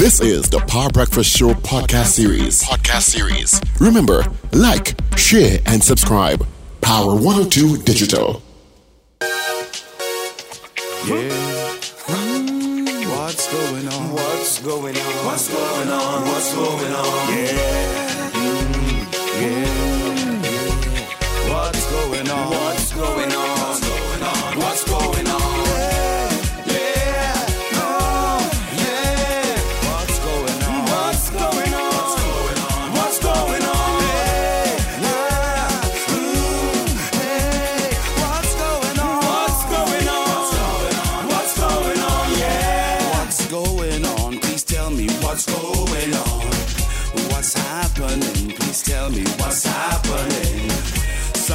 This is the Power Breakfast Show podcast series. Podcast series. Remember, like, share, and subscribe. Power 102 Digital. Yeah. What's going on? What's going on? What's going on? What's going on? Yeah.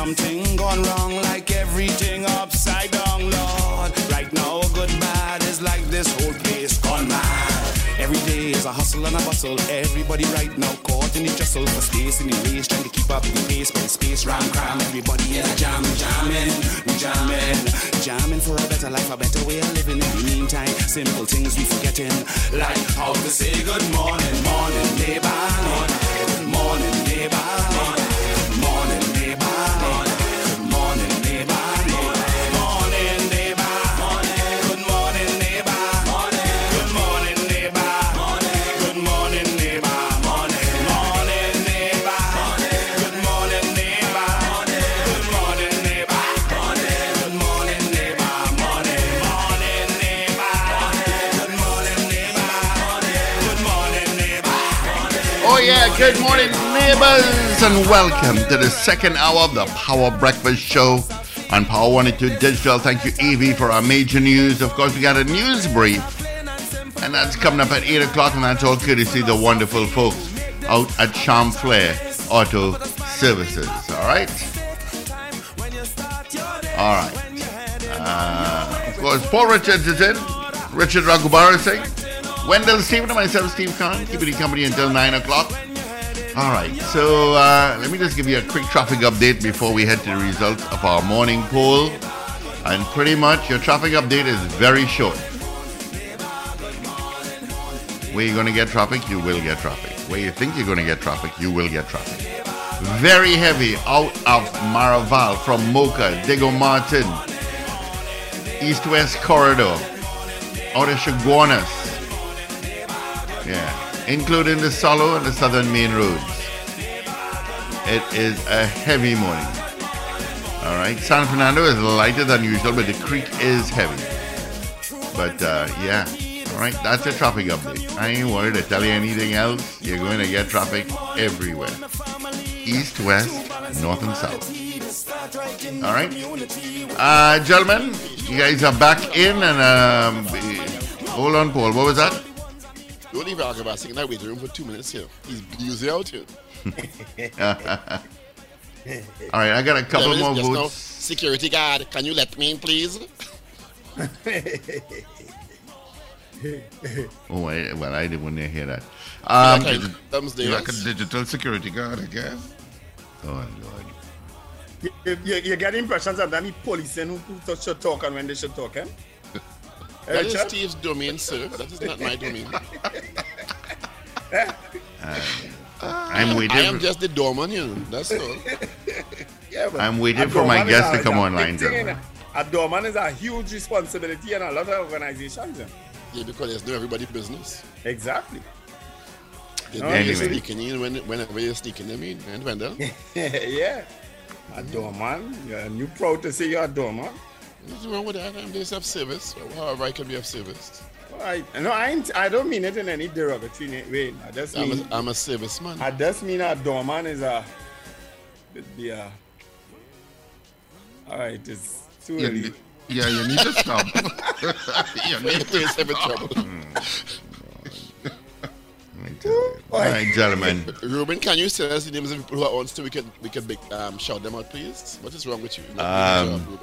Something gone wrong, like everything upside down, Lord. Right now, good bad is like this whole place gone mad. Every day is a hustle and a bustle. Everybody right now caught in the jostle for space in the race, trying to keep up the pace. But space ram cram, everybody in a jam, jamming, jamming, jamming for a better life, a better way of living. In the meantime, simple things we forgetting, like how to say good morning, morning, neighbor, morning, neighbor, good morning, neighbors, and welcome to the second hour of the Power Breakfast Show on Power 102 Digital. Thank you, Evie, for our major news. Of course, we got a news brief, and that's coming up at 8 o'clock, and that's all courtesy the wonderful folks out at Charm Flair Auto Services. All right? All right. Uh, of course, Paul Richards is in. Richard Raghubar is saying. Wendell Stephen and myself, Steve Khan, keeping you company until 9 o'clock. All right, so uh, let me just give you a quick traffic update before we head to the results of our morning poll. And pretty much your traffic update is very short. Where you're going to get traffic, you will get traffic. Where you think you're going to get traffic, you will get traffic. Very heavy out of Maraval from Moka, Diego Martin, East West Corridor, out of Chaguanas. Yeah, including the Solo and the Southern Main Roads. It is a heavy morning. All right, San Fernando is lighter than usual, but the creek is heavy. But uh, yeah, all right, that's a traffic update. I ain't worried to tell you anything else. You're going to get traffic everywhere east, west, north, and south. All right, uh, gentlemen, you guys are back in, and um, hold on, Paul. What was that? Don't leave Algebra sitting in that waiting room for two minutes here. He's usually out here. All right, I got a couple There is more just now, votes. Security guard, can you let me in, please? Oh, I, well, I didn't want to hear that. Um, thumbs You're like a digital security guard, I guess. oh, Lord. You, you, you get impressions of them police who, who should talk and when they should talk, eh? That is Richard? Steve's domain, sir. That is not my domain. I'm waiting. I am just the doorman here. That's all. Yeah, but I'm waiting for my doorman guest to come online, big gentlemen. eh? A doorman is a huge responsibility in a lot of organizations. eh? Yeah, because there's no everybody business. Exactly. They No, you're anyway. sneaking in when, whenever you're sneaking them in. And Wendell, yeah. A doorman. Yeah, and you proud to say you're a doorman? What's wrong with that? I'm just of service. However, I can be of service. I, no, I, ain't, I don't mean it in any derogatory way. I just I'm mean, a, I'm a serviceman. I just mean a doorman is a, the, uh, all right, it's too Yeah, early. y- yeah, you need to stop. you When need the place having trouble. Let me tell you. All right, gentlemen. Ruben, can you tell us the names of people who are on so we can we can big, um, shout them out, please? What is wrong with you? Not Um,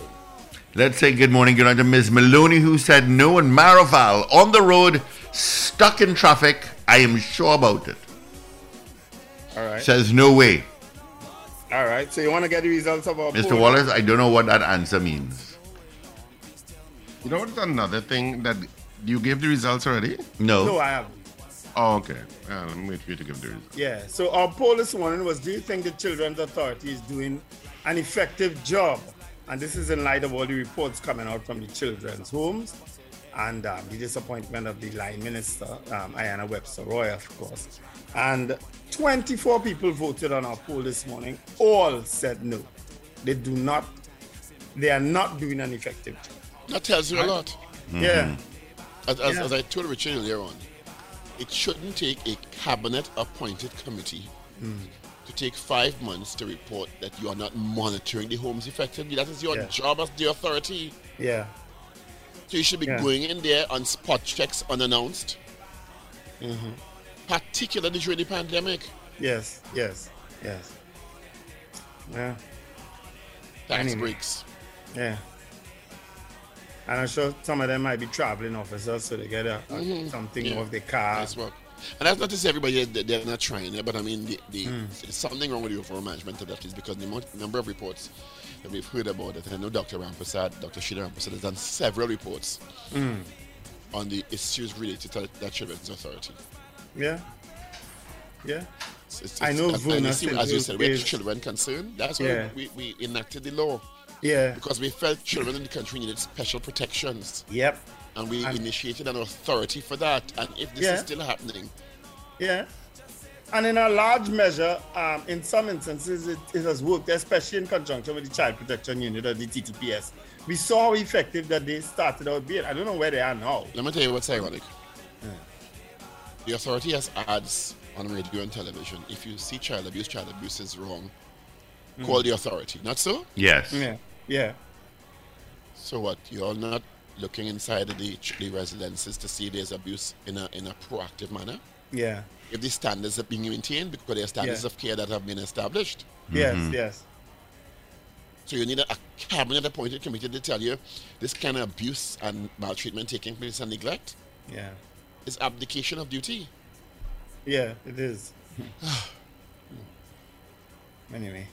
Let's say good morning, good night to Ms. Maloney, who said no in Maraval on the road, stuck in traffic. I am sure about it. All right. Says no way. All right. So you want to get the results of our Mr. poll? Wallace, I don't know what that answer means. You know what's another thing that you gave the results already? No. No, I haven't. Oh, okay. Uh, let me wait for you to give the reason. Yeah. So our poll this morning was: Do you think the Children's Authority is doing an effective job? And this is in light of all the reports coming out from the children's homes and um, the disappointment of the line minister, um, Ayanna Webster Roy, of course. And 24 people voted on our poll this morning. All said no. They do not. They are not doing an effective job. That tells you a lot. Yeah. As, as, Yeah. as I told Richard earlier on, it shouldn't take a cabinet appointed committee take five months to report that you are not monitoring the homes effectively. That is your Yeah. job as the authority. Yeah. So you should be Yeah. going in there on spot checks unannounced, mm-hmm. particularly during the pandemic. Yes. Yes. Yes. Yeah. Tax Anyway. breaks. Yeah. And I'm sure some of them might be traveling officers, so they get a, a- mm-hmm. something Yeah. off the car. Nice work. And that's not to say everybody they're, they're not trying it, but I mean, the, the, Hmm. there's something wrong with the overall management of that is because the number of reports that we've heard about it. And I know Dr. Ramprasad, Dr. Sheila Ramprasad has done several reports Hmm. on the issues related to that Children's Authority. Yeah. Yeah. It's- it's- I know and- and Vuna see, as you said, we is- children concerned. That's why Yeah. we, we enacted the law Yeah. because we felt children in the country needed special protections, Yep. And we And- initiated an authority for that. And if this Yeah. is still happening, Yeah. And in a large measure, um, in some instances, it, it has worked, especially in conjunction with the Child Protection Unit or the TTPS. We saw how effective that they started out being. I don't know where they are now. Let me tell you what's ironic. The authority has ads on radio and television. If you see child abuse, child abuse is wrong. Call the authority. Not so? Yes. Yeah. Yeah. So what? You're not looking inside of the, the residences to see there's abuse in a in a proactive manner. Yeah. If the standards are being maintained because there are standards Yeah. of care that have been established. Yes. Mm-hmm. Yes. So you need a, a cabinet appointed committee to tell you this kind of abuse and maltreatment taking place and neglect Yeah. is abdication of duty. Yeah. It is. anyway.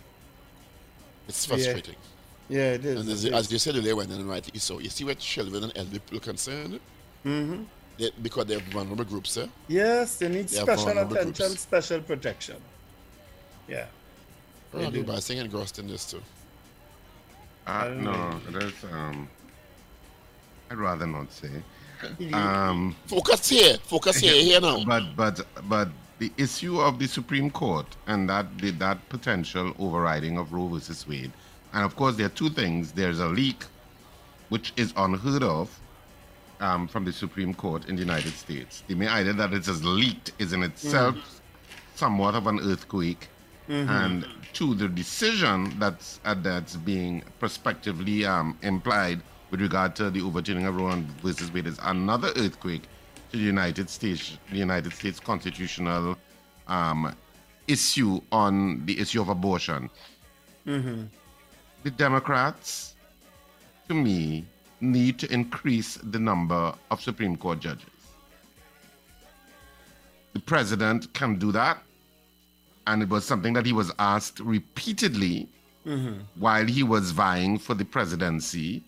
It's frustrating. Yeah, it is. And as, It as is. you said earlier, when and rightly so, you see where children and elderly people are concerned, Mhm. they, because they're vulnerable groups, eh? Yes, they need They special attention, groups. special protection. Yeah. We're not do. by saying engrossed in this too. Uh, don't no, that's um. I'd rather not say. Um, Focus here, focus here, here now. but but but the issue of the Supreme Court and that the, that potential overriding of Roe versus Wade, and of course there are two things. There's a leak, which is unheard of, um, from the Supreme Court in the United States. The mere idea that it is leaked is in itself somewhat of an earthquake. And two, the decision that's uh, that's being prospectively um, implied with regard to the overturning of Roe versus Wade is another earthquake to the United States, the United States constitutional um, issue on the issue of abortion. The Democrats, to me, need to increase the number of Supreme Court judges. The president can do that, and it was something that he was asked repeatedly mm-hmm. while he was vying for the presidency.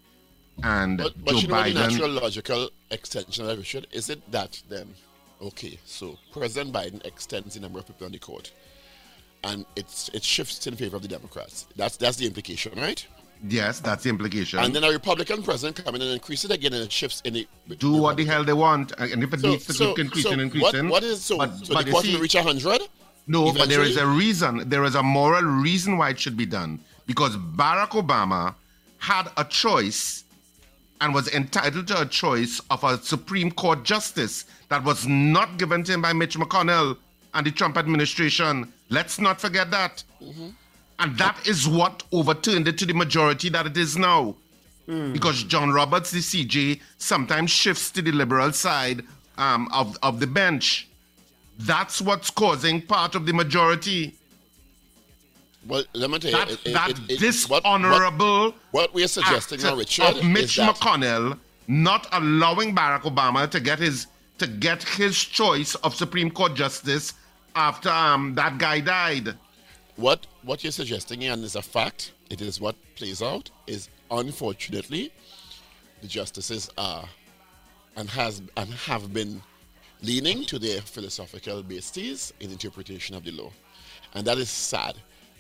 And But, but Joe you know the natural logical extension of Richard? Is it that then? Okay, so President Biden extends the number of people on the court, and it's it shifts in favor of the Democrats. That's that's the implication, right? Yes, that's the implication. And then a Republican president come in and increase it again, and it shifts in the do what the hell they want, uh, and if it So, needs to so, keep increasing, so increasing. what, what is so? but, so but the court see, reach hundred? no, but there is a reason. There is a moral reason why it should be done because Barack Obama had a choice and was entitled to a choice of a Supreme Court justice that was not given to him by Mitch McConnell and the Trump administration. Let's not forget that. And that is what overturned it to the majority that it is now. Because John Roberts, the CJ, sometimes shifts to the liberal side um, of, of the bench. That's what's causing part of the majority. Well, let me tell you, That, it- it- that it- it- what- dishonorable What, what we are suggesting act now, Richard, of Mitch is that McConnell not allowing Barack Obama to get his to get his choice of Supreme Court justice after um, that guy died. what what you're suggesting, and is a fact, it is what plays out, is unfortunately the justices are and has and have been leaning to their philosophical bases in interpretation of the law. And that is sad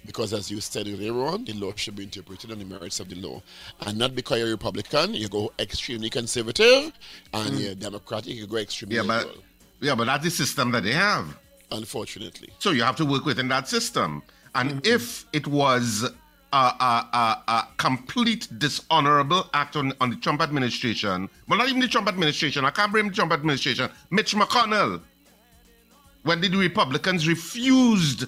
because, as you said earlier on, the law should be interpreted on the merits of the law. And not because you're Republican, you go extremely conservative, and you're Democratic, you go extremely. Yeah, but liberal. yeah, but that's the system that they have. Unfortunately. So you have to work within that system. And mm-hmm. if it was a, a, a, a complete dishonorable act on, on the Trump administration, well, not even the Trump administration, I can't blame the Trump administration, Mitch McConnell, when did the Republicans refused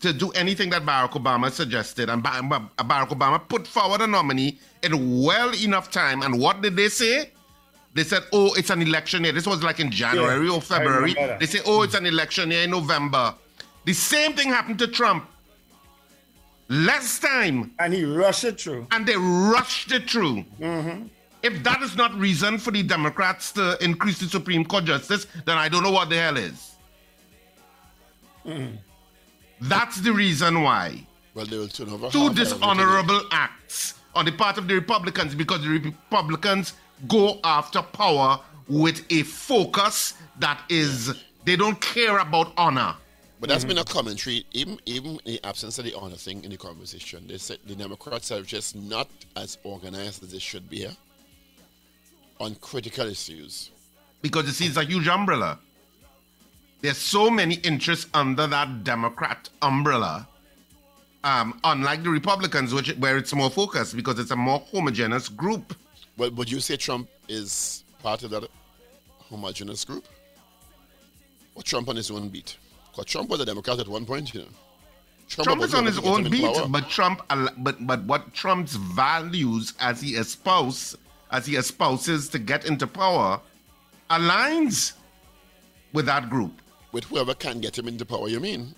to do anything that Barack Obama suggested, and Ba- Ba- Barack Obama put forward a nominee in well enough time, and what did they say? They said, oh, it's an election year. This was like in January Yeah, or February. They say, oh, it's an election year in November. The same thing happened to Trump. Less time, And he rushed it through. and they rushed it through. Mm-hmm. If that is not reason for the Democrats to increase the Supreme Court justice, then I don't know what the hell is. Mm-hmm. That's the reason why. Well, they will turn over Two half of everything. dishonorable acts on the part of the Republicans because the Republicans go after power with a focus that is, they don't care about honor. But that's been a commentary, even even in the absence of the honor thing in the conversation. They said the Democrats are just not as organized as they should be here on critical issues. because you see, it's a huge umbrella. There's so many interests under that Democrat umbrella, um, unlike the Republicans, which where it's more focused because it's a more homogeneous group. Well, would you say Trump is part of that homogeneous group? Or Trump on his own beat? Because Trump was a Democrat at one point, you know. Trump is on his was able to own get him in beat, power. but Trump, but but what Trump's values as he espouse, as he espouses to get into power, aligns with that group. with whoever can get him into power, you mean?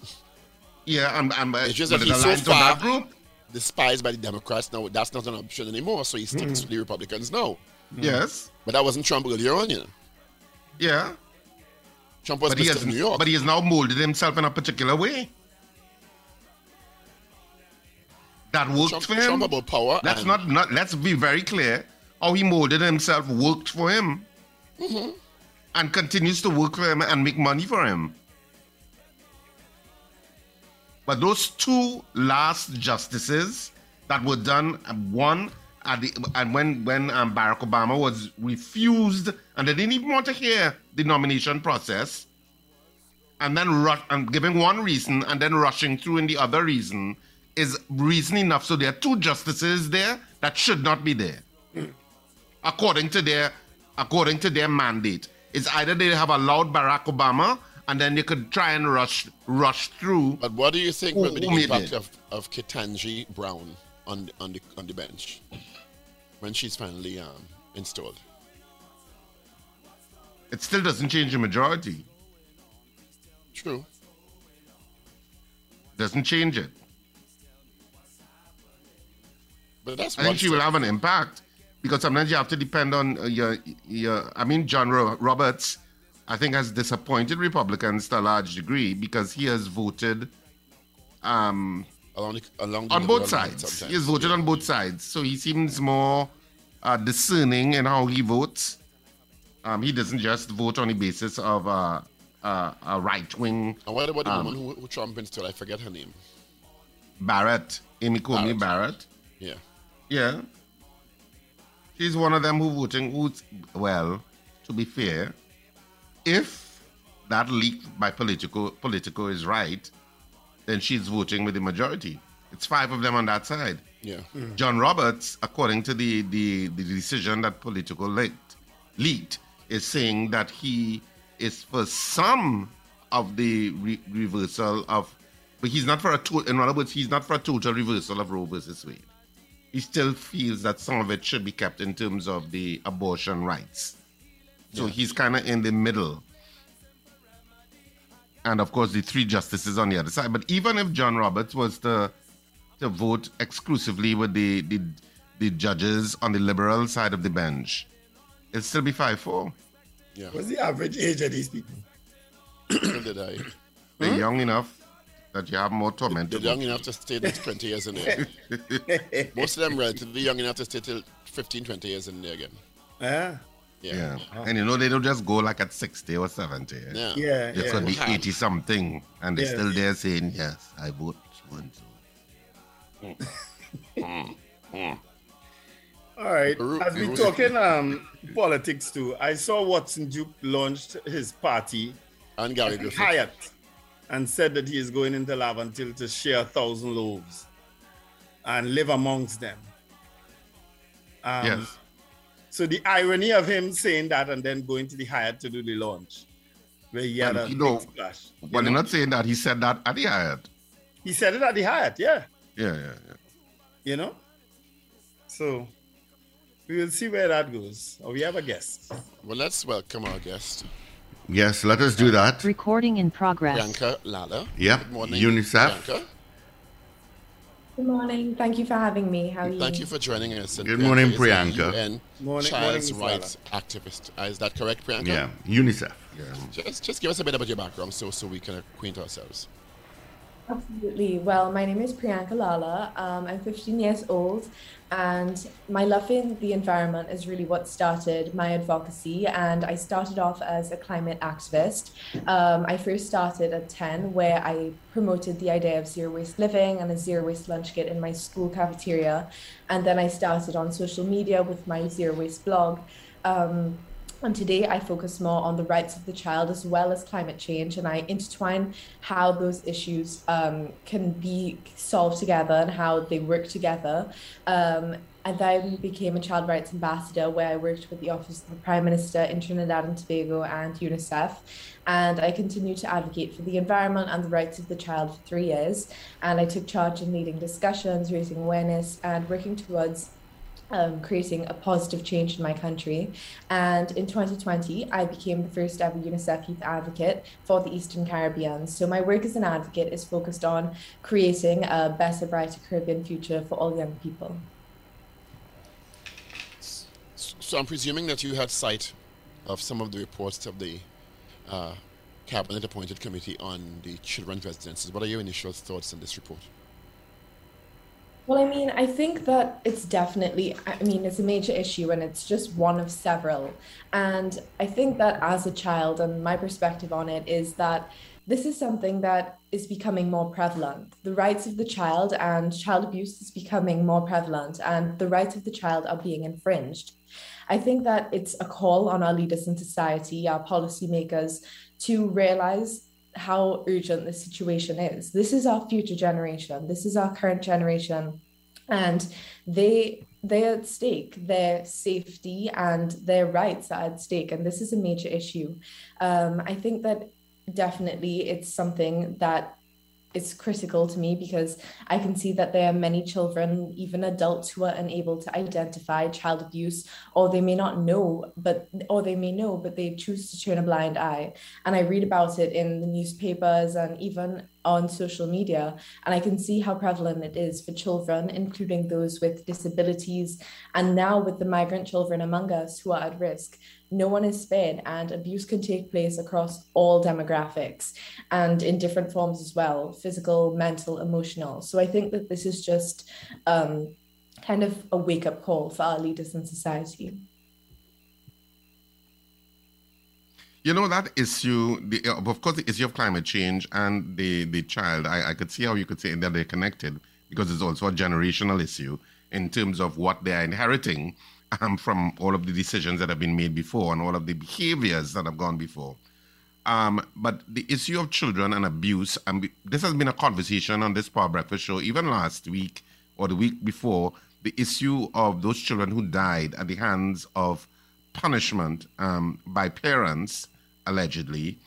Yeah, and, and uh, It's just that he's so far that group. Despised by the Democrats now. That's not an option anymore, so he sticks to the Republicans now. Yes, But that wasn't Trump earlier on, you know. yeah. Trump was But he has, New York. but he has now molded himself in a particular way. That worked Trump, for him. Trump about power. Let's and- not, not let's be very clear. How he molded himself worked for him, Mm-hmm. and continues to work for him and make money for him. But those two last justices that were done, uh, one at the and when when um, Barack Obama was refused, and they didn't even want to hear the nomination process, and then and giving one reason and then rushing through in the other reason is reason enough. So there are two justices there that should not be there, according to their according to their mandate. It's either they have allowed Barack Obama and then you could try and rush rush through. But what do you think will be the impact of, of Ketanji Brown on, on, the, on the bench when she's finally um, installed? It still doesn't change the majority. True. Doesn't change it. But that's I think she will have an impact because sometimes you have to depend on uh, your your. I mean, John Roberts, I think, has disappointed Republicans to a large degree because he has voted um, along, the, along the on both sides. sometimes. He has voted on both sides, so he seems more uh, discerning in how he votes. Um, he doesn't just vote on the basis of uh, uh, a right wing And what about the Um, woman who, who Trump installed? I forget her name. Barrett, Amy Coney Barrett. Barrett. Yeah. Yeah. She's one of them who voting who's well, to be fair, if that leak by Politico Politico is right, then she's voting with the majority. It's five of them on that side. Yeah. Hmm. John Roberts, according to the, the, the decision that Politico leaked, leaked, is saying that he is for some of the re- reversal of, but he's not for a total. In other words, he's not for a total reversal of Roe versus Wade. He still feels that some of it should be kept in terms of the abortion rights. So he's kind of in the middle. And of course, the three justices on the other side. But even if John Roberts was to to vote exclusively with the, the the judges on the liberal side of the bench, it'll still be five four. Yeah. What's the average age of these people? So did I. They're hmm? young enough that you have more torment. They're young enough to stay till 20 years in there. Most of them relatively young enough to stay till 15, 20 years in there again. Yeah. Yeah. And you know, they don't just go like at 60 or 70. Yeah. Yeah, They yeah. could be 80 something and they're Yeah. still there saying, yes, I vote so and so. All right. Ru- As we Ru- talking um politics too, I saw Watson Duke launched his party And Gary Griffith. Hyatt and said that he is going into Laventille to share a thousand loaves and live amongst them. Um, yes. So the irony of him saying that and then going to the Hyatt to do the launch, where he had And a you know, big splash. you But know? you're not saying that he said that at the Hyatt. He said it at the Hyatt, yeah. Yeah, yeah, yeah. You know? So we will see where that goes. Or we have a guest. Well, let's welcome our guest, Yes, let us do that. Recording in progress. Bianca Lalla. Yep. Good morning, UNICEF. Bianca. Good morning. Thank you for having me. How are you? Thank you for joining us. And Good morning, is Priyanka. UN Morning- child's morning, rights activist. Uh, is that correct, Priyanka? Yeah, UNICEF. Yeah. Just, just give us a bit about your background so, so we can acquaint ourselves. Absolutely. Well, my name is Priyanka Lalla. Um, I'm 15 years old, and my love in the environment is really what started my advocacy. And I started off as a climate activist. Um, I first started at 10, where I promoted the idea of zero waste living and a zero waste lunch kit in my school cafeteria. And then I started on social media with my zero waste blog. Um, And today I focus more on the rights of the child as well as climate change, and I intertwine how those issues um, can be solved together and how they work together. Um, and then became a child rights ambassador where I worked with the Office of the Prime Minister in Trinidad and Tobago and UNICEF. And I continue to advocate for the environment and the rights of the child for three years. And I took charge in leading discussions, raising awareness, and working towards um, creating a positive change in my country. And in 2020, I became the first ever UNICEF youth advocate for the Eastern Caribbean. So my work as an advocate is focused on creating a better, brighter Caribbean future for all young people. So I'm presuming that you had sight of some of the reports of the uh, cabinet appointed committee on the children's residences. What are your initial thoughts on this report? Well, I mean, I think that it's definitely, I mean, it's a major issue and it's just one of several. And I think that as a child, and my perspective on it is that this is something that is becoming more prevalent. The rights of the child and child abuse is becoming more prevalent, and the rights of the child are being infringed. I think that it's a call on our leaders in society, our policymakers, to realize how urgent this situation is. This is our future generation. This is our current generation. And they they're at stake. Their safety and their rights are at stake. And this is a major issue. Um, I think that definitely it's something that is critical to me because I can see that there are many children, even adults, who are unable to identify child abuse, or they may not know, but or they may know, but they choose to turn a blind eye. And I read about it in the newspapers and even on social media, and I can see how prevalent it is for children, including those with disabilities, and now with the migrant children among us who are at risk. No one is spared and abuse can take place across all demographics and in different forms as well physical mental emotional. So i think that this is just um, kind of a wake-up call for our leaders in society You know that issue, the, of course, the issue of climate change and the the child. I, I could see how you could say that they're connected because it's also a generational issue in terms of what they are inheriting um, from all of the decisions that have been made before and all of the behaviors that have gone before. Um, but the issue of children and abuse, and this has been a conversation on this Power Breakfast show even last week or the week before. The issue of those children who died at the hands of punishment um, by parents, allegedly,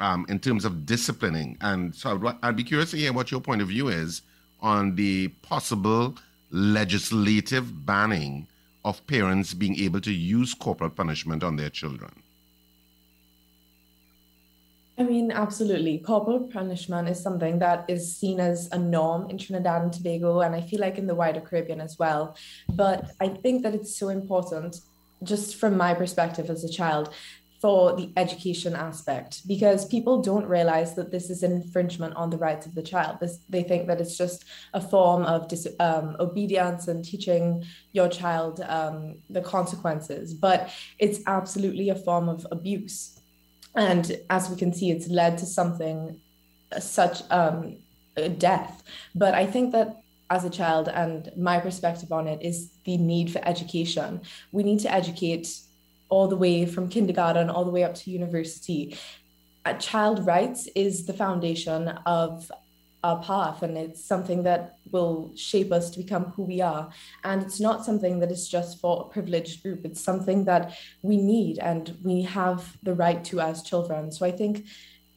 um, in terms of disciplining. And so I'd, I'd be curious to hear what your point of view is on the possible legislative banning of parents being able to use corporal punishment on their children. I mean, absolutely. Corporal punishment is something that is seen as a norm in Trinidad and Tobago, and I feel like in the wider Caribbean as well. But I think that it's so important, just from my perspective as a child, for the education aspect because people don't realize that this is an infringement on the rights of the child. This, they think that it's just a form of dis, um, obedience and teaching your child um, the consequences, but it's absolutely a form of abuse. And as we can see, it's led to something uh, such um, death. But I think that as a child and my perspective on it is the need for education. We need to educate all the way from kindergarten all the way up to university. Child rights is the foundation of our path and it's something that will shape us to become who we are. And it's not something that is just for a privileged group. It's something that we need and we have the right to as children. So i think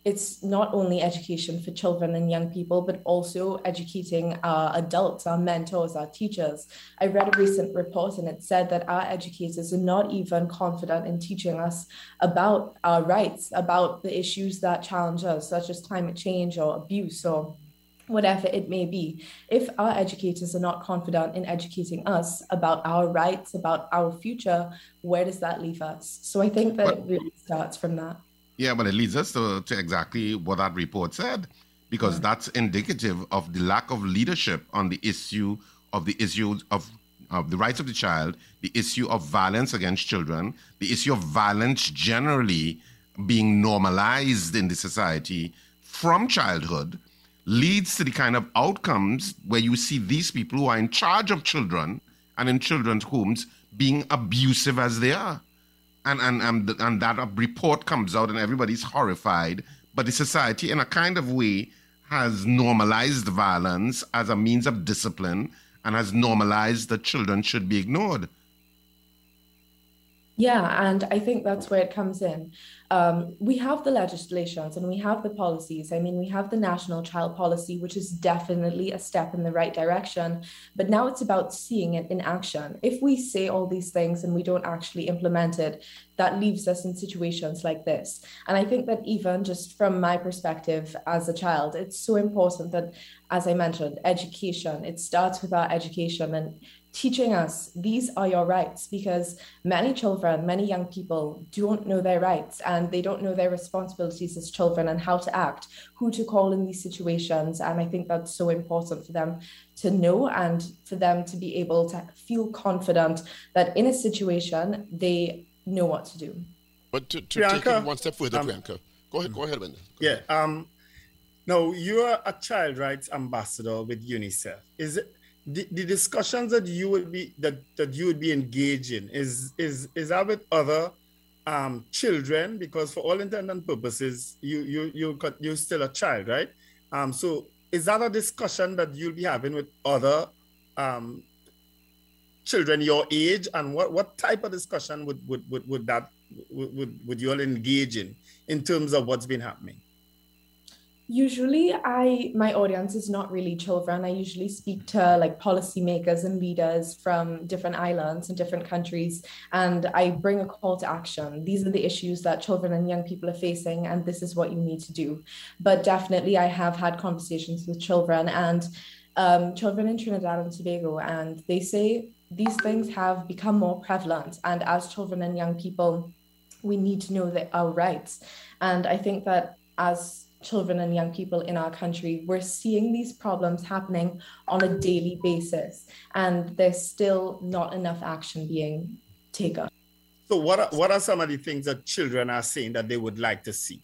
it's not only education for children and young people, but also educating our adults, our mentors, our teachers. I read a recent report and it said that our educators are not even confident in teaching us about our rights, about the issues that challenge us, such as climate change or abuse or whatever it may be. If our educators are not confident in educating us about our rights, about our future, where does that leave us? So I think that it really starts from that. Yeah, but it leads us to, to exactly what that report said, because yeah. that's indicative of the lack of leadership on the issue of the issue of, of the rights of the child, the issue of violence against children, the issue of violence generally being normalized in the society from childhood leads to the kind of outcomes where you see these people who are in charge of children and in children's homes being abusive as they are and and and, and that report comes out and everybody's horrified. But the society in a kind of way has normalized violence as a means of discipline and has normalized that children should be ignored yeah, and I think that's where it comes in. Um, we have the legislations and we have the policies. I mean, we have the national child policy, which is definitely a step in the right direction. But now it's about seeing it in action. If we say all these things and we don't actually implement it, that leaves us in situations like this. And I think that even just from my perspective as a child, it's so important that, as I mentioned, education, it starts with our education. And teaching us these are your rights because many children, many young people don't know their rights and they don't know their responsibilities as children and how to act, who to call in these situations. And I think that's so important for them to know and for them to be able to feel confident that in a situation they know what to do. But to, to take it one step further, um, Priyanka, go ahead, go ahead, Linda. Yeah. Um, now, you're a child rights ambassador with UNICEF. Is it the, discussions that you would be that, that you would be engaging is is is that with other um, children? Because for all intents and purposes you you you you're still a child right? Um, so is that a discussion that you'll be having with other um, children your age? And what what type of discussion would would would, would that would, would you all engage in in terms of what's been happening Usually, I my audience is not really children. I usually speak to like policymakers and leaders from different islands and different countries, and I bring a call to action. These are the issues that children and young people are facing, and this is what you need to do. But definitely, I have had conversations with children and um, children in Trinidad and Tobago, and they say these things have become more prevalent. And as children and young people, we need to know that our rights. And I think that as children and young people in our country, we're seeing these problems happening on a daily basis, and there's still not enough action being taken. So, what are, what are some of the things that children are saying that they would like to see?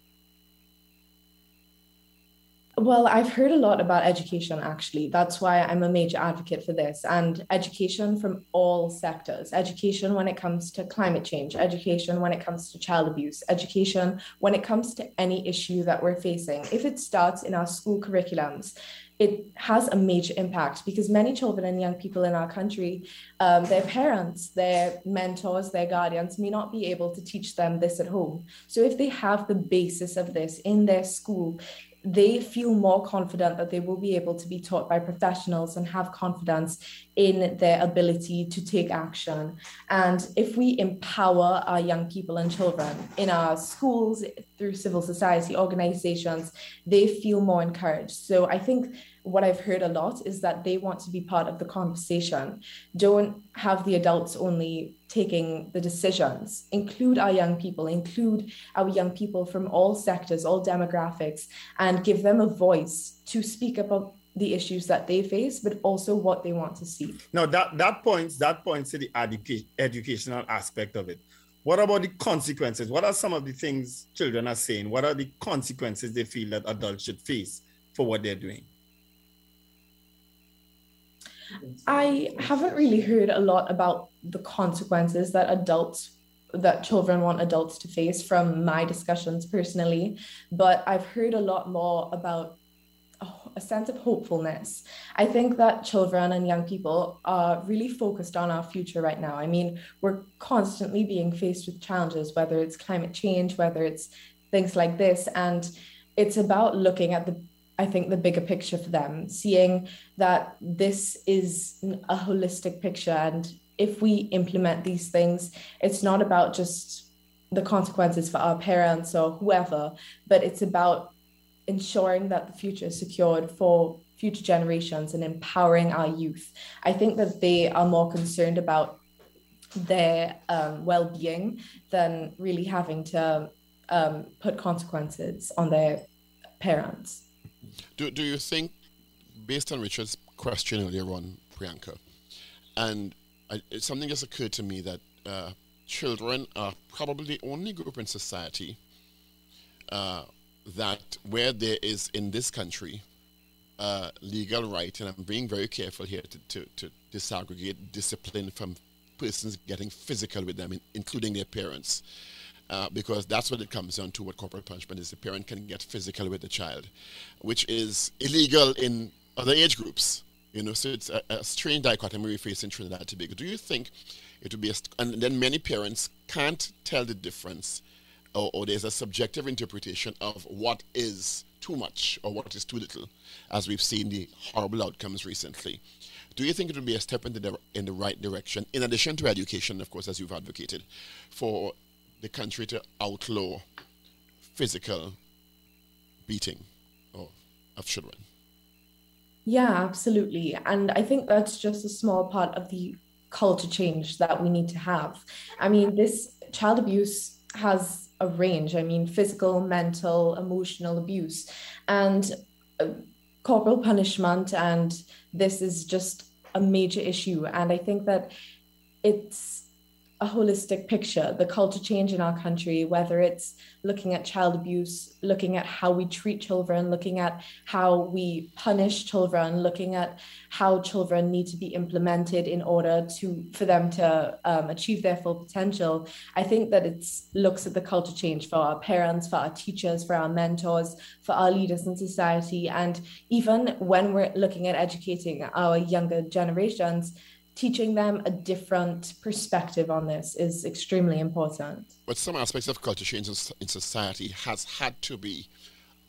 Well, I've heard a lot about education actually. That's why I'm a major advocate for this. And education from all sectors education when it comes to climate change, education when it comes to child abuse, education when it comes to any issue that we're facing. If it starts in our school curriculums, it has a major impact because many children and young people in our country, um, their parents, their mentors, their guardians may not be able to teach them this at home. So if they have the basis of this in their school, they feel more confident that they will be able to be taught by professionals and have confidence in their ability to take action. And if we empower our young people and children in our schools, through civil society organizations, they feel more encouraged. So I think what I've heard a lot is that they want to be part of the conversation. Don't have the adults only taking the decisions. Include our young people, include our young people from all sectors, all demographics, and give them a voice to speak about the issues that they face, but also what they want to see. Now that that points that points to the educa- educational aspect of it. What about the consequences? What are some of the things children are saying? What are the consequences they feel that adults should face for what they're doing? I haven't really heard a lot about the consequences that adults that children want adults to face from my discussions personally, but I've heard a lot more about oh, a sense of hopefulness. I think that children and young people are really focused on our future right now. I mean, we're constantly being faced with challenges, whether it's climate change, whether it's things like this. And it's about looking at the I think the bigger picture for them, seeing that this is a holistic picture. And if we implement these things, it's not about just the consequences for our parents or whoever, but it's about ensuring that the future is secured for future generations and empowering our youth. I think that they are more concerned about their um, well being than really having to um, put consequences on their parents. Do, do you think, based on Richard's question earlier on, Priyanka, and I, something just occurred to me that uh, children are probably the only group in society uh, that where there is in this country uh, legal right, and I'm being very careful here to, to, to disaggregate discipline from persons getting physical with them, in, including their parents. Uh, because that's what it comes down to what corporal punishment is. The parent can get physical with the child, which is illegal in other age groups. You know, so it's a, a strange dichotomy we face in Trinidad and Tobago. Do you think it would be, a, and then many parents can't tell the difference or, or there's a subjective interpretation of what is too much or what is too little, as we've seen the horrible outcomes recently. Do you think it would be a step in the, in the right direction, in addition to education, of course, as you've advocated, for the country to outlaw physical beating of, of children? Yeah, absolutely. And I think that's just a small part of the culture change that we need to have. I mean, this child abuse has a range. I mean, physical, mental, emotional abuse, and uh, corporal punishment. And this is just a major issue. And I think that it's a holistic picture, the culture change in our country, whether it's looking at child abuse, looking at how we treat children, looking at how we punish children, looking at how children need to be implemented in order to for them to um, achieve their full potential. I think that it looks at the culture change for our parents, for our teachers, for our mentors, for our leaders in society, and even when we're looking at educating our younger generations teaching them a different perspective on this is extremely important. But some aspects of culture change in society has had to be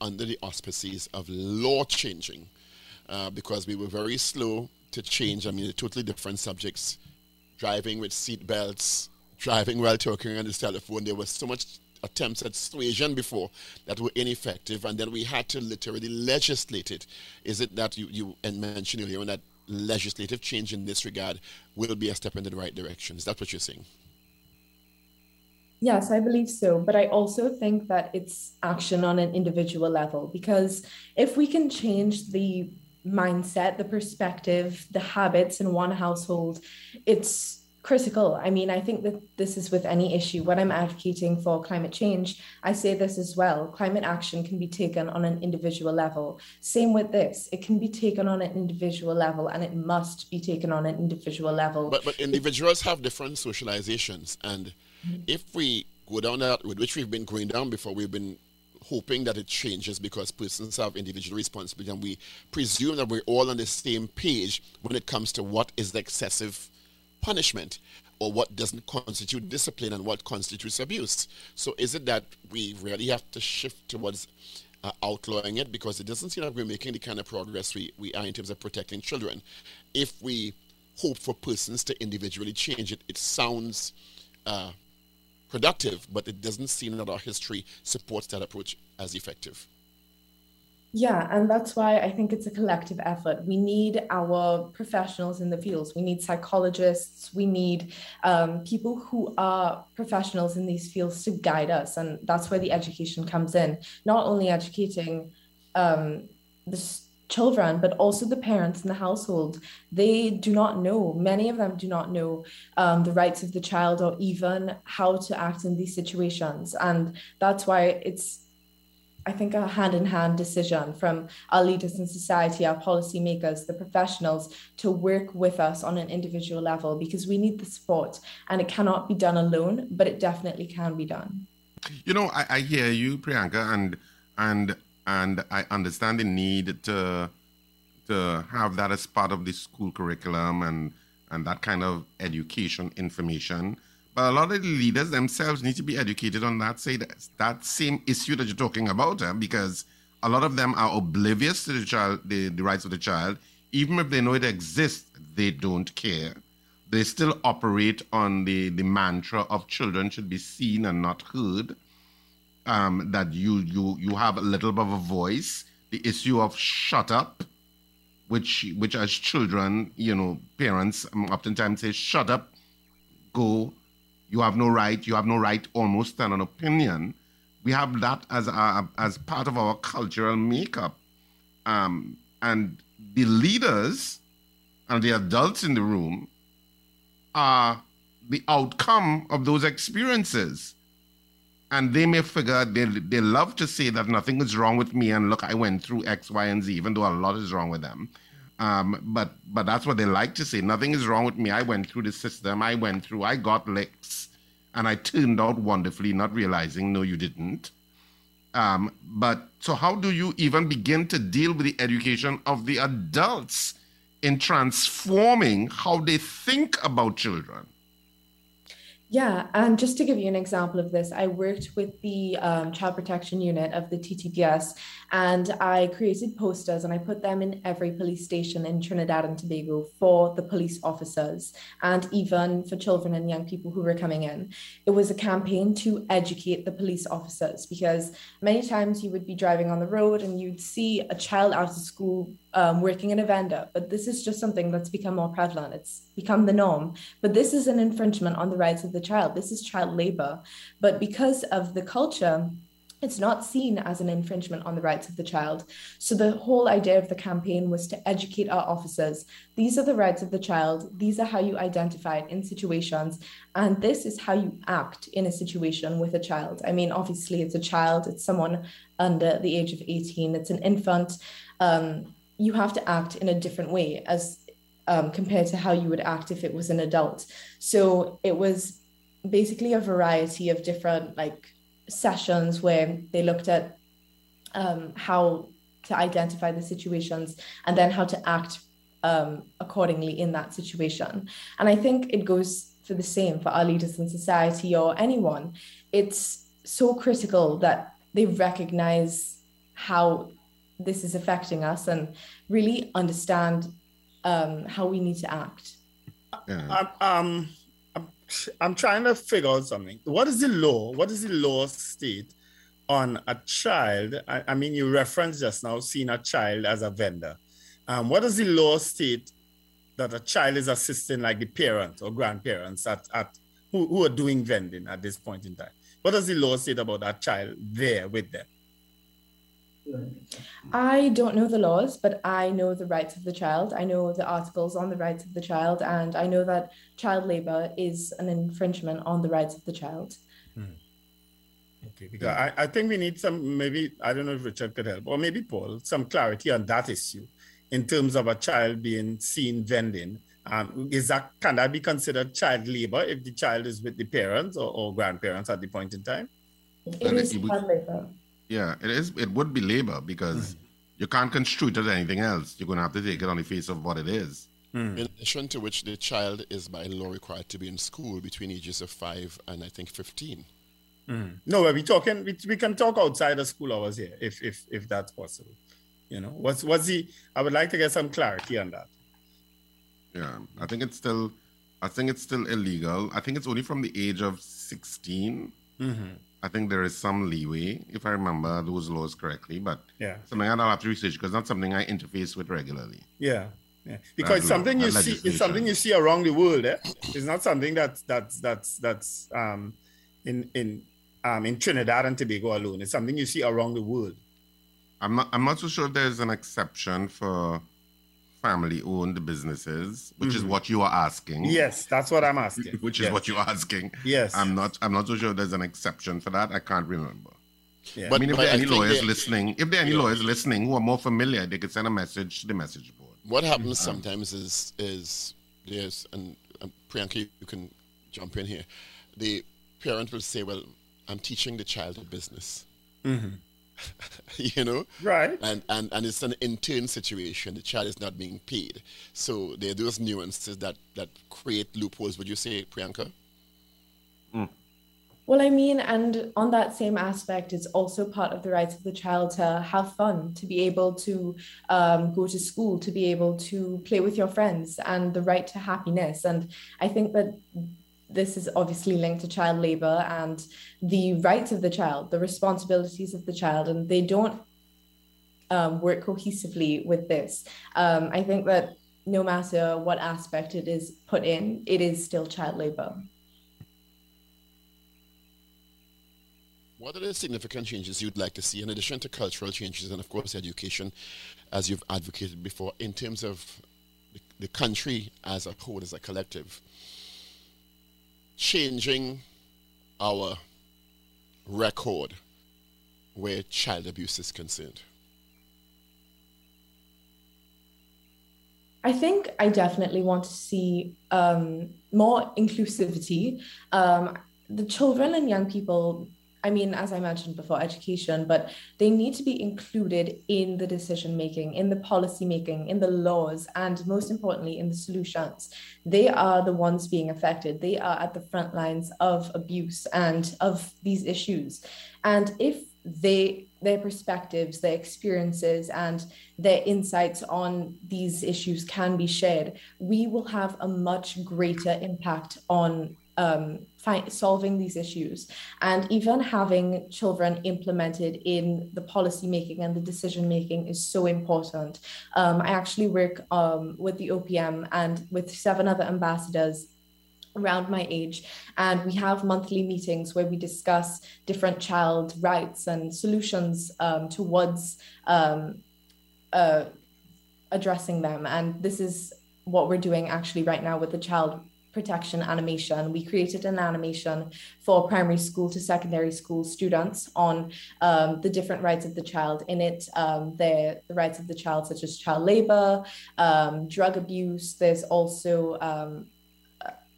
under the auspices of law changing uh, because we were very slow to change. I mean, totally different subjects. Driving with seat belts, driving while talking on the telephone. There was so much attempts at suasion before that were ineffective, and then we had to literally legislate it. Is it that you, you mentioned earlier that legislative change in this regard will be a step in the right direction. Is that what you're saying? Yes, I believe so. But I also think that it's action on an individual level because if we can change the mindset, the perspective, the habits in one household, it's critical. I mean, I think that this is with any issue. When I'm advocating for climate change, I say this as well. Climate action can be taken on an individual level. Same with this. It can be taken on an individual level and it must be taken on an individual level. But, but individuals have different socializations. And mm-hmm. if we go down that road, which we've been going down before, we've been hoping that it changes because persons have individual responsibility and we presume that we're all on the same page when it comes to what is the excessive punishment or what doesn't constitute discipline and what constitutes abuse. So is it that we really have to shift towards uh, outlawing it because it doesn't seem like we're making the kind of progress we, we are in terms of protecting children. If we hope for persons to individually change it, it sounds uh, productive, but it doesn't seem that our history supports that approach as effective. Yeah, and that's why I think it's a collective effort. We need our professionals in the fields. We need psychologists. We need um, people who are professionals in these fields to guide us. And that's where the education comes in. Not only educating um, the children, but also the parents in the household. They do not know, many of them do not know um, the rights of the child or even how to act in these situations. And that's why it's I think a hand in hand decision from our leaders in society, our policymakers, the professionals to work with us on an individual level because we need the support and it cannot be done alone, but it definitely can be done. You know, I, I hear you, Priyanka, and and and I understand the need to to have that as part of the school curriculum and and that kind of education information. But a lot of the leaders themselves need to be educated on that say that, that same issue that you're talking about, because a lot of them are oblivious to the child, the, the rights of the child. Even if they know it exists, they don't care. They still operate on the, the mantra of children should be seen and not heard. Um, that you you you have a little bit of a voice. The issue of shut up, which which as children, you know, parents um, oftentimes say, shut up, go you have no right, you have no right almost an opinion. We have that as a, as part of our cultural makeup. Um, and the leaders and the adults in the room are the outcome of those experiences. And they may figure they, they love to say that nothing is wrong with me and look, I went through X, Y, and Z, even though a lot is wrong with them. Um, but but that's what they like to say. Nothing is wrong with me. I went through the system. I went through. I got licks, and I turned out wonderfully. Not realizing, no, you didn't. Um, but so, how do you even begin to deal with the education of the adults in transforming how they think about children? Yeah, and just to give you an example of this, I worked with the um, Child Protection Unit of the TTPS and I created posters and I put them in every police station in Trinidad and Tobago for the police officers and even for children and young people who were coming in. It was a campaign to educate the police officers because many times you would be driving on the road and you'd see a child out of school um, working in a vendor, but this is just something that's become more prevalent. It's become the norm. But this is an infringement on the rights of the child. This is child labor. But because of the culture, it's not seen as an infringement on the rights of the child. So, the whole idea of the campaign was to educate our officers. These are the rights of the child. These are how you identify it in situations. And this is how you act in a situation with a child. I mean, obviously, it's a child, it's someone under the age of 18, it's an infant. Um, you have to act in a different way as um, compared to how you would act if it was an adult. So it was basically a variety of different like sessions where they looked at um, how to identify the situations and then how to act um, accordingly in that situation. And I think it goes for the same for our leaders in society or anyone. It's so critical that they recognize how this is affecting us and really understand um, how we need to act. Yeah. Um, I'm, I'm trying to figure out something. What is the law? What is the law state on a child? I, I mean, you referenced just now seeing a child as a vendor. Um, what does the law state that a child is assisting, like the parents or grandparents at, at who, who are doing vending at this point in time? What does the law state about that child there with them? I don't know the laws, but I know the rights of the child. I know the articles on the rights of the child, and I know that child labor is an infringement on the rights of the child. Hmm. Okay, because I, I think we need some, maybe, I don't know if Richard could help, or maybe Paul, some clarity on that issue in terms of a child being seen vending. Um, is that can that be considered child labor if the child is with the parents or, or grandparents at the point in time? It is child labor. Yeah, it is. It would be labor because mm. you can't construe it as anything else. You're going to have to take it on the face of what it is. Mm. In addition to which, the child is by law required to be in school between ages of five and I think fifteen. Mm. No, we talking. We, we can talk outside of school hours here, if if if that's possible. You know, what's what's the? I would like to get some clarity on that. Yeah, I think it's still I think it's still illegal. I think it's only from the age of 16. Mm-hmm. I think there is some leeway, if I remember those laws correctly, but Yeah. something I'll have to research because not something I interface with regularly. Yeah. Yeah. Because That something law- you see it's legislation. something you see around the world, eh? It's not something that's that's that's that's um in in um in Trinidad and Tobago alone. It's something you see around the world. I'm not. I'm not so sure there's an exception for family-owned businesses, which is mm-hmm. what you are asking. Yes, that's what I'm asking. Which is what you're asking. Yes. I'm not. I'm not so sure there's an exception for that. I can't remember. Yeah. I mean, if but there are any lawyers they- listening, if there are any lawyers listening who are more familiar, they could send a message to the message board. What happens um, sometimes is is there's and, and Priyanka, you can jump in here. The parent will say, "Well, I'm teaching the child a business," mm-hmm. you know, Right. and, and and it's an intern situation. The child is not being paid, so there are those nuances that that create loopholes. Would you say, Priyanka? Well, I mean, and on that same aspect, it's also part of the rights of the child to have fun, to be able to um, go to school, to be able to play with your friends, and the right to happiness. And I think that this is obviously linked to child labor and the rights of the child, the responsibilities of the child, and they don't um, work cohesively with this. Um, I think that no matter what aspect it is put in, it is still child labor. What are the significant changes you'd like to see in addition to cultural changes and, of course, education, as you've advocated before, in terms of the, the country as a whole, as a collective, changing our record where child abuse is concerned? I think I definitely want to see um, more inclusivity. Um, the children and young people, I mean, as I mentioned before, education, but they need to be included in the decision making, in the policy making, in the laws, and most importantly, in the solutions. They are the ones being affected. They are at the front lines of abuse and of these issues. And if they their perspectives, their experiences, and their insights on these issues can be shared, we will have a much greater impact on um, solving these issues. And even having children implemented in the policy making and the decision making is so important. Um, I actually work um, with the OPM and with seven other ambassadors around my age. And we have monthly meetings where we discuss different child rights and solutions um, towards um, uh, addressing them. And this is what we're doing actually right now with the child protection animation. We created an animation for primary school to secondary school students on um, the different rights of the child in it. Um, the, the rights of the child such as child labor um, drug abuse. There's also um,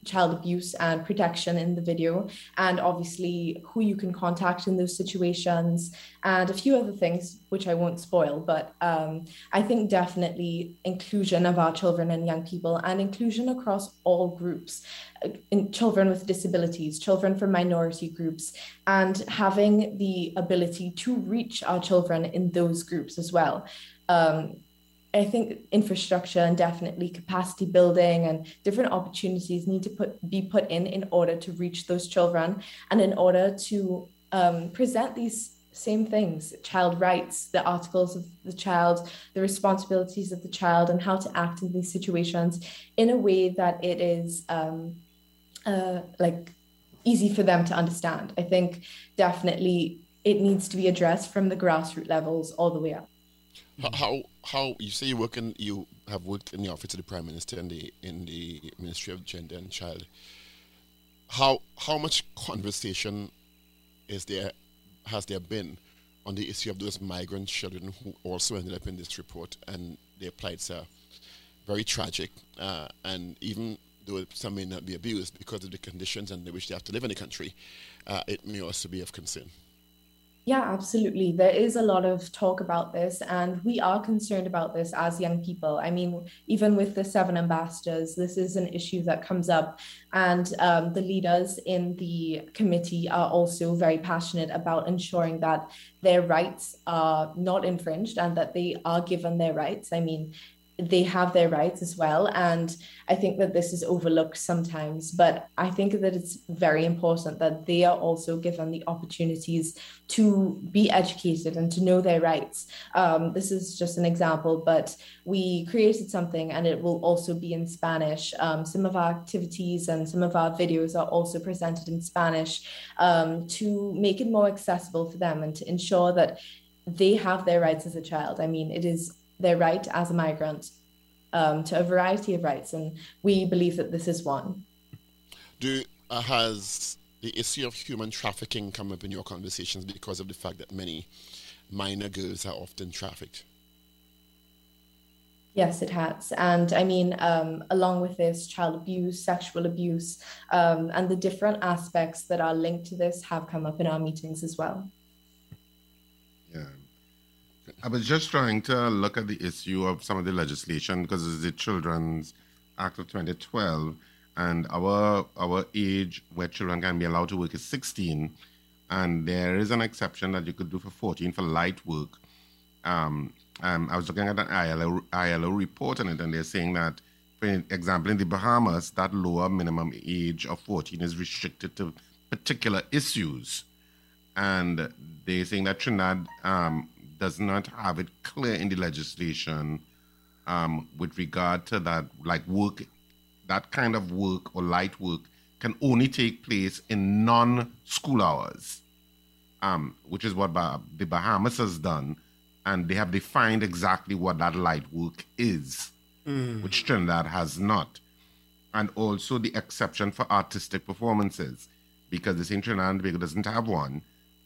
child abuse and protection in the video, and obviously who you can contact in those situations, and a few other things which I won't spoil. But um, I think definitely inclusion of our children and young people, and inclusion across all groups, uh, in children with disabilities, children from minority groups, and having the ability to reach our children in those groups as well. Um, I think infrastructure and definitely capacity building and different opportunities need to put be put in in order to reach those children and in order to um, present these same things child rights the articles of the child the responsibilities of the child and how to act in these situations in a way that it is um, uh, like easy for them to understand. I think definitely it needs to be addressed from the grassroots levels all the way up How, how you say you work in you have worked in the office of the prime minister and the in the ministry of gender and child. How how much conversation is there has there been on the issue of those migrant children who also ended up in this report and their plights are very tragic uh, and even though some may not be abused because of the conditions and which they have to live in the country uh, it may also be of concern Yeah, absolutely. There is a lot of talk about this, and we are concerned about this as young people. I mean, even with the seven ambassadors, this is an issue that comes up, and um, the leaders in the committee are also very passionate about ensuring that their rights are not infringed and that they are given their rights. I mean, they have their rights as well. And I think that this is overlooked sometimes, but I think that it's very important that they are also given the opportunities to be educated and to know their rights. Um, this is just an example, but we created something and it will also be in Spanish. Um, some of our activities and some of our videos are also presented in Spanish um, to make it more accessible for them and to ensure that they have their rights as a child. I mean, it is their right as a migrant um, to a variety of rights, and we believe that this is one. Do uh, has the issue of human trafficking come up in your conversations because of the fact that many minor girls are often trafficked? Yes, it has. And I mean, um, along with this, child abuse, sexual abuse, um, and the different aspects that are linked to this have come up in our meetings as well. I was just trying to look at the issue of some of the legislation because it's the Children's Act of 2012, and our our age where children can be allowed to work is 16, and there is an exception that you could do for 14 for light work. Um, um, I was looking at an ILO, ILO report on it, and they're saying that, for example, in the Bahamas, that lower minimum age of 14 is restricted to particular issues. And they're saying that Trinidad um, does not have it clear in the legislation um, with regard to that, like work, that kind of work or light work can only take place in non-school hours, um, which is what bah- the Bahamas has done, and they have defined exactly what that light work is, which Trinidad has not, and also the exception for artistic performances, because the St. Trinidad and Tobago doesn't have one,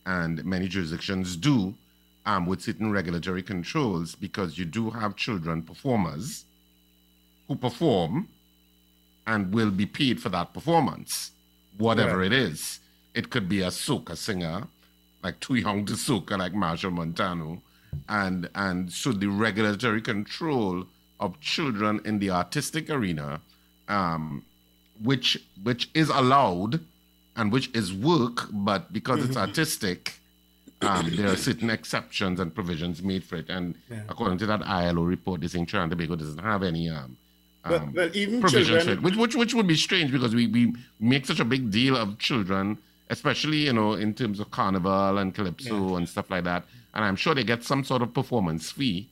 and many jurisdictions do um, with certain regulatory controls because you do have children performers who perform and will be paid for that performance, whatever Right. it is. It could be a soca singer, like Too Young to Soca, like Machel Montano, and and so the regulatory control of children in the artistic arena, um, which which is allowed and which is work, but because it's artistic, um, there are certain exceptions and provisions made for it. And according to that ILO report, this in Trinidad and Tobago doesn't have any um, Well, um, well, even provisions for it, which, which which would be strange because we, we make such a big deal of children, especially you know in terms of carnival and calypso and stuff like that. And I'm sure they get some sort of performance fee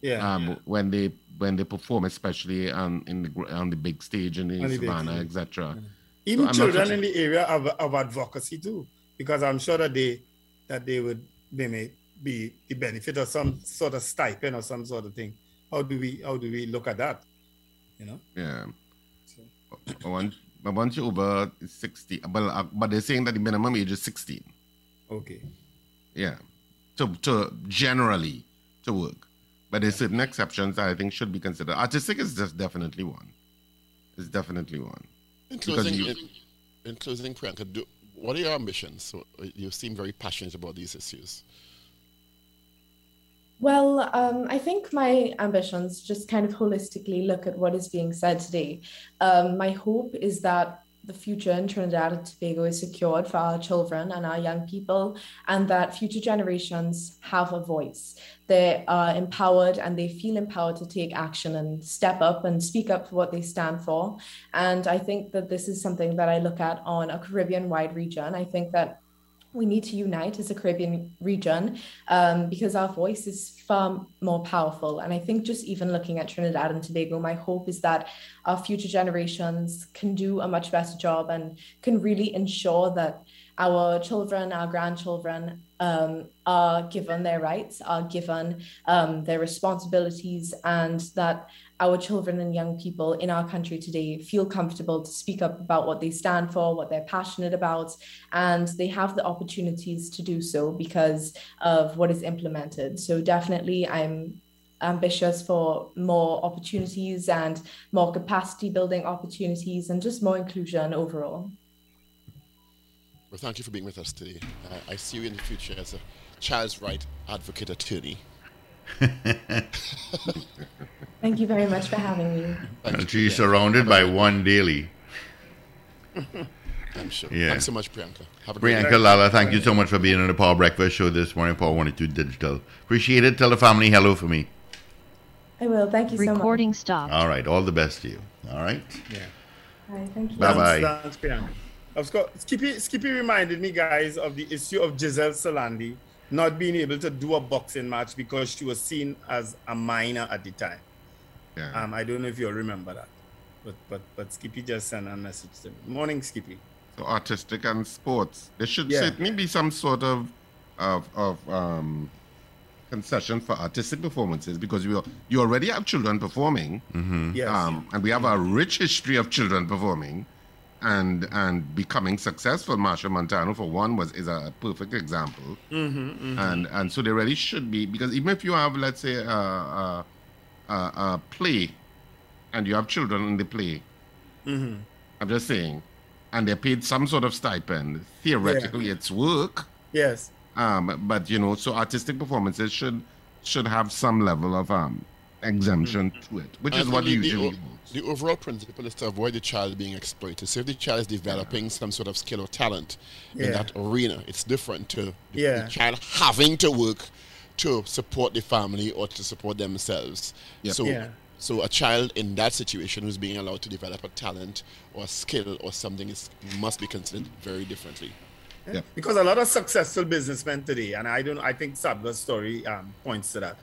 yeah, um, when they when they perform, especially on in the on the big stage in the On savannah, stage. etc. even I'm children in the area of, of advocacy too, because I'm sure that they that they would they may be the benefit of some sort of stipend or some sort of thing. How do we how do we look at that? You know, Yeah. But once, but once you're over 60, but, uh, but they're saying that the minimum age is 16. okay, Yeah. To, to generally to work. But there's certain exceptions that I think should be considered. Artistic is just definitely one. It's definitely one. In Because closing, you- in, in closing, Priyanka, do, what are your ambitions? Uh, you seem very passionate about these issues. Well, um, I think my ambitions just kind of holistically look at what is being said today. Um, my hope is that the future in Trinidad and Tobago is secured for our children and our young people, and that future generations have a voice. They are empowered and they feel empowered to take action and step up and speak up for what they stand for. And I think that this is something that I look at on a Caribbean wide region. I think that we need to unite as a Caribbean region um, because our voice is far more powerful. And I think just even looking at Trinidad and Tobago, my hope is that our future generations can do a much better job and can really ensure that our children, our grandchildren um, are given their rights, are given um, their responsibilities, and that our children and young people in our country today feel comfortable to speak up about what they stand for, what they're passionate about, and they have the opportunities to do so because of what is implemented. So, definitely, I'm ambitious for more opportunities and more capacity building opportunities and just more inclusion overall. Well, thank you for being with us today. Uh, I see you in the future as a child's right advocate attorney. Thank you very much for having me. Thank And you. she's Yeah, surrounded by one daily. I'm sure. Yeah. Thanks so much, Priyanka. Have a great Priyanka Lalla, thank you so much for being on the Power Breakfast Show this morning, Power 102 Digital. Appreciate it. Tell the family hello for me. I will. Thank you so much. Recording stopped. All right. All the best to you. All right. Hi, thank you. Bye-bye. Thanks, thanks, Priyanka. Of course, Skippy, Skippy reminded me, guys, of the issue of Giselle Salandy not being able to do a boxing match because she was seen as a minor at the time. Yeah. Um, I don't know if you'll remember that, but but but Skippy just sent a message to me. Morning, Skippy. So artistic and sports. There should Yeah. certainly be some sort of of of um, concession for artistic performances because you you already have children performing, Yes. um, and we have a rich history of children performing, and and becoming successful. Machel Montano, for one, was is a perfect example, and and so they really should be because even if you have let's say a, a, a, a play, and you have children in the play, I'm just saying, and they're paid some sort of stipend. Theoretically, it's work. yes. Um, but you know, so artistic performances should should have some level of um exemption to it, which is what usually. the, the overall principle is to avoid the child being exploited. So if the child is developing some sort of skill or talent in that arena, it's different to the, Yeah. the child having to work to support the family or to support themselves. Yep. So Yeah. so a child in that situation who's being allowed to develop a talent or a skill or something is must be considered very differently. Yeah. Because a lot of successful businessmen today, and I don't, I think Sabga's story um, points to that,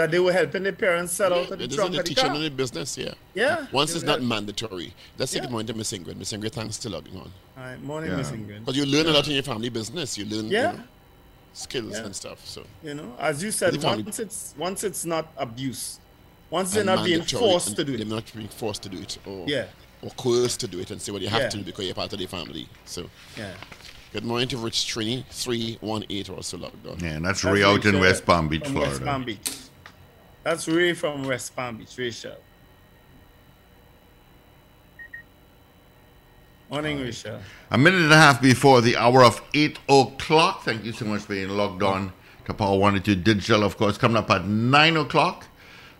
that they were helping their parents sell out of the trunk of the teaching car. in the business, yeah. Yeah. Once it's not mandatory. Let's take Yeah. a moment to Miss Ingrid. Miss Ingrid, thanks for logging on. All right, morning, Yeah. Miss Ingrid. Because you learn a lot in your family business. You learn you Yeah. know, skills Yeah. and stuff. So You know, as you said, family- once it's once it's not abuse, once they're not being forced to do it. They're not being forced to do it or Yeah. or coerced to do it and say what you have Yeah. to do because you're part of the family. So Yeah. good morning to Rich Trini, three one eight also logged on. Yeah, and that's, That's Ray out in West Palm Beach, Florida. West Palm Beach. That's Ray from West Palm Beach, Rachel. Morning, Rachel. A minute and a half before the hour of 8 o'clock. Thank you so much for being logged on to Power 102 Digital, of course. Coming up at 9 o'clock,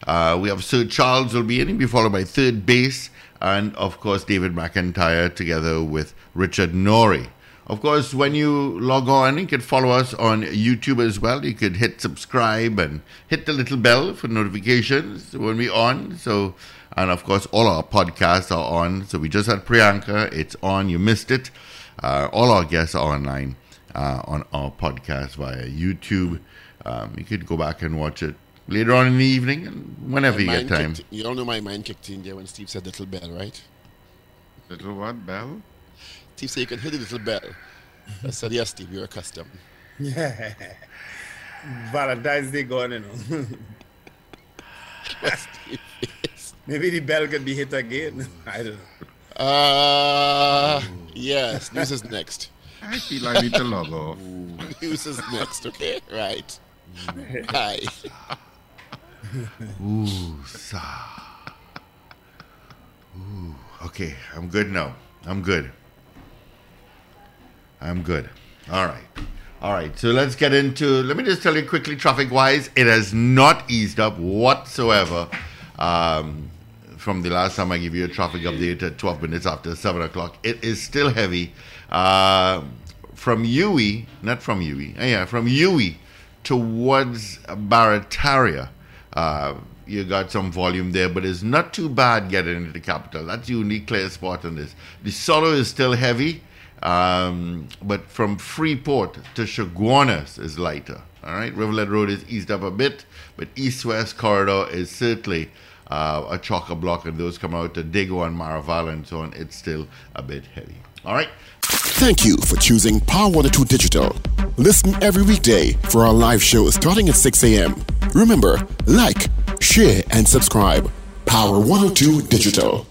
uh, we have Sir Charles will be in. He'll be followed by Third Base and, of course, David McIntyre together with Richard Norrie. Of course, when you log on, you can follow us on YouTube as well. You could hit subscribe and hit the little bell for notifications when we're on. So, and of course, all our podcasts are on. So we just had Priyanka; it's on. You missed it. Uh, all our guests are online uh, on our podcast via YouTube. Um, you could go back and watch it later on in the evening and whenever My you get time. kicked- you all know my mind kicked in there when Steve said little bell, right? Little what bell? Steve said you can hit the little bell. I said, yes, Steve, you're accustomed. Yeah. Valentine's Day gone, you know. Maybe the bell could be hit again. I don't know. Uh, yes, news is next. I feel I need to log off. News is next, okay? Right. Hi. Ooh, sa. Ooh, okay, I'm good now. I'm good. I'm good. All right. All right. So let's get into. Let me just tell you quickly, traffic wise, it has not eased up whatsoever. Um, from the last time I gave you a traffic update at 12 minutes after 7 o'clock, it is still heavy. Uh, from UWI, not from UWI, uh, yeah, from UWI towards Barataria, uh, you got some volume there, but it's not too bad getting into the capital. That's the only clear spot on this. The solo is still heavy, um, but from Freeport to Chaguanas is lighter. All right, Rivulet Road is eased up a bit, but east-west corridor is certainly uh, a chocker block, and those come out to Diego and Maraval and so on. It's still a bit heavy. All right. Thank you for choosing Power 102 Digital. Listen every weekday for our live show starting at 6 a.m. Remember, like, share, and subscribe. Power 102 Digital.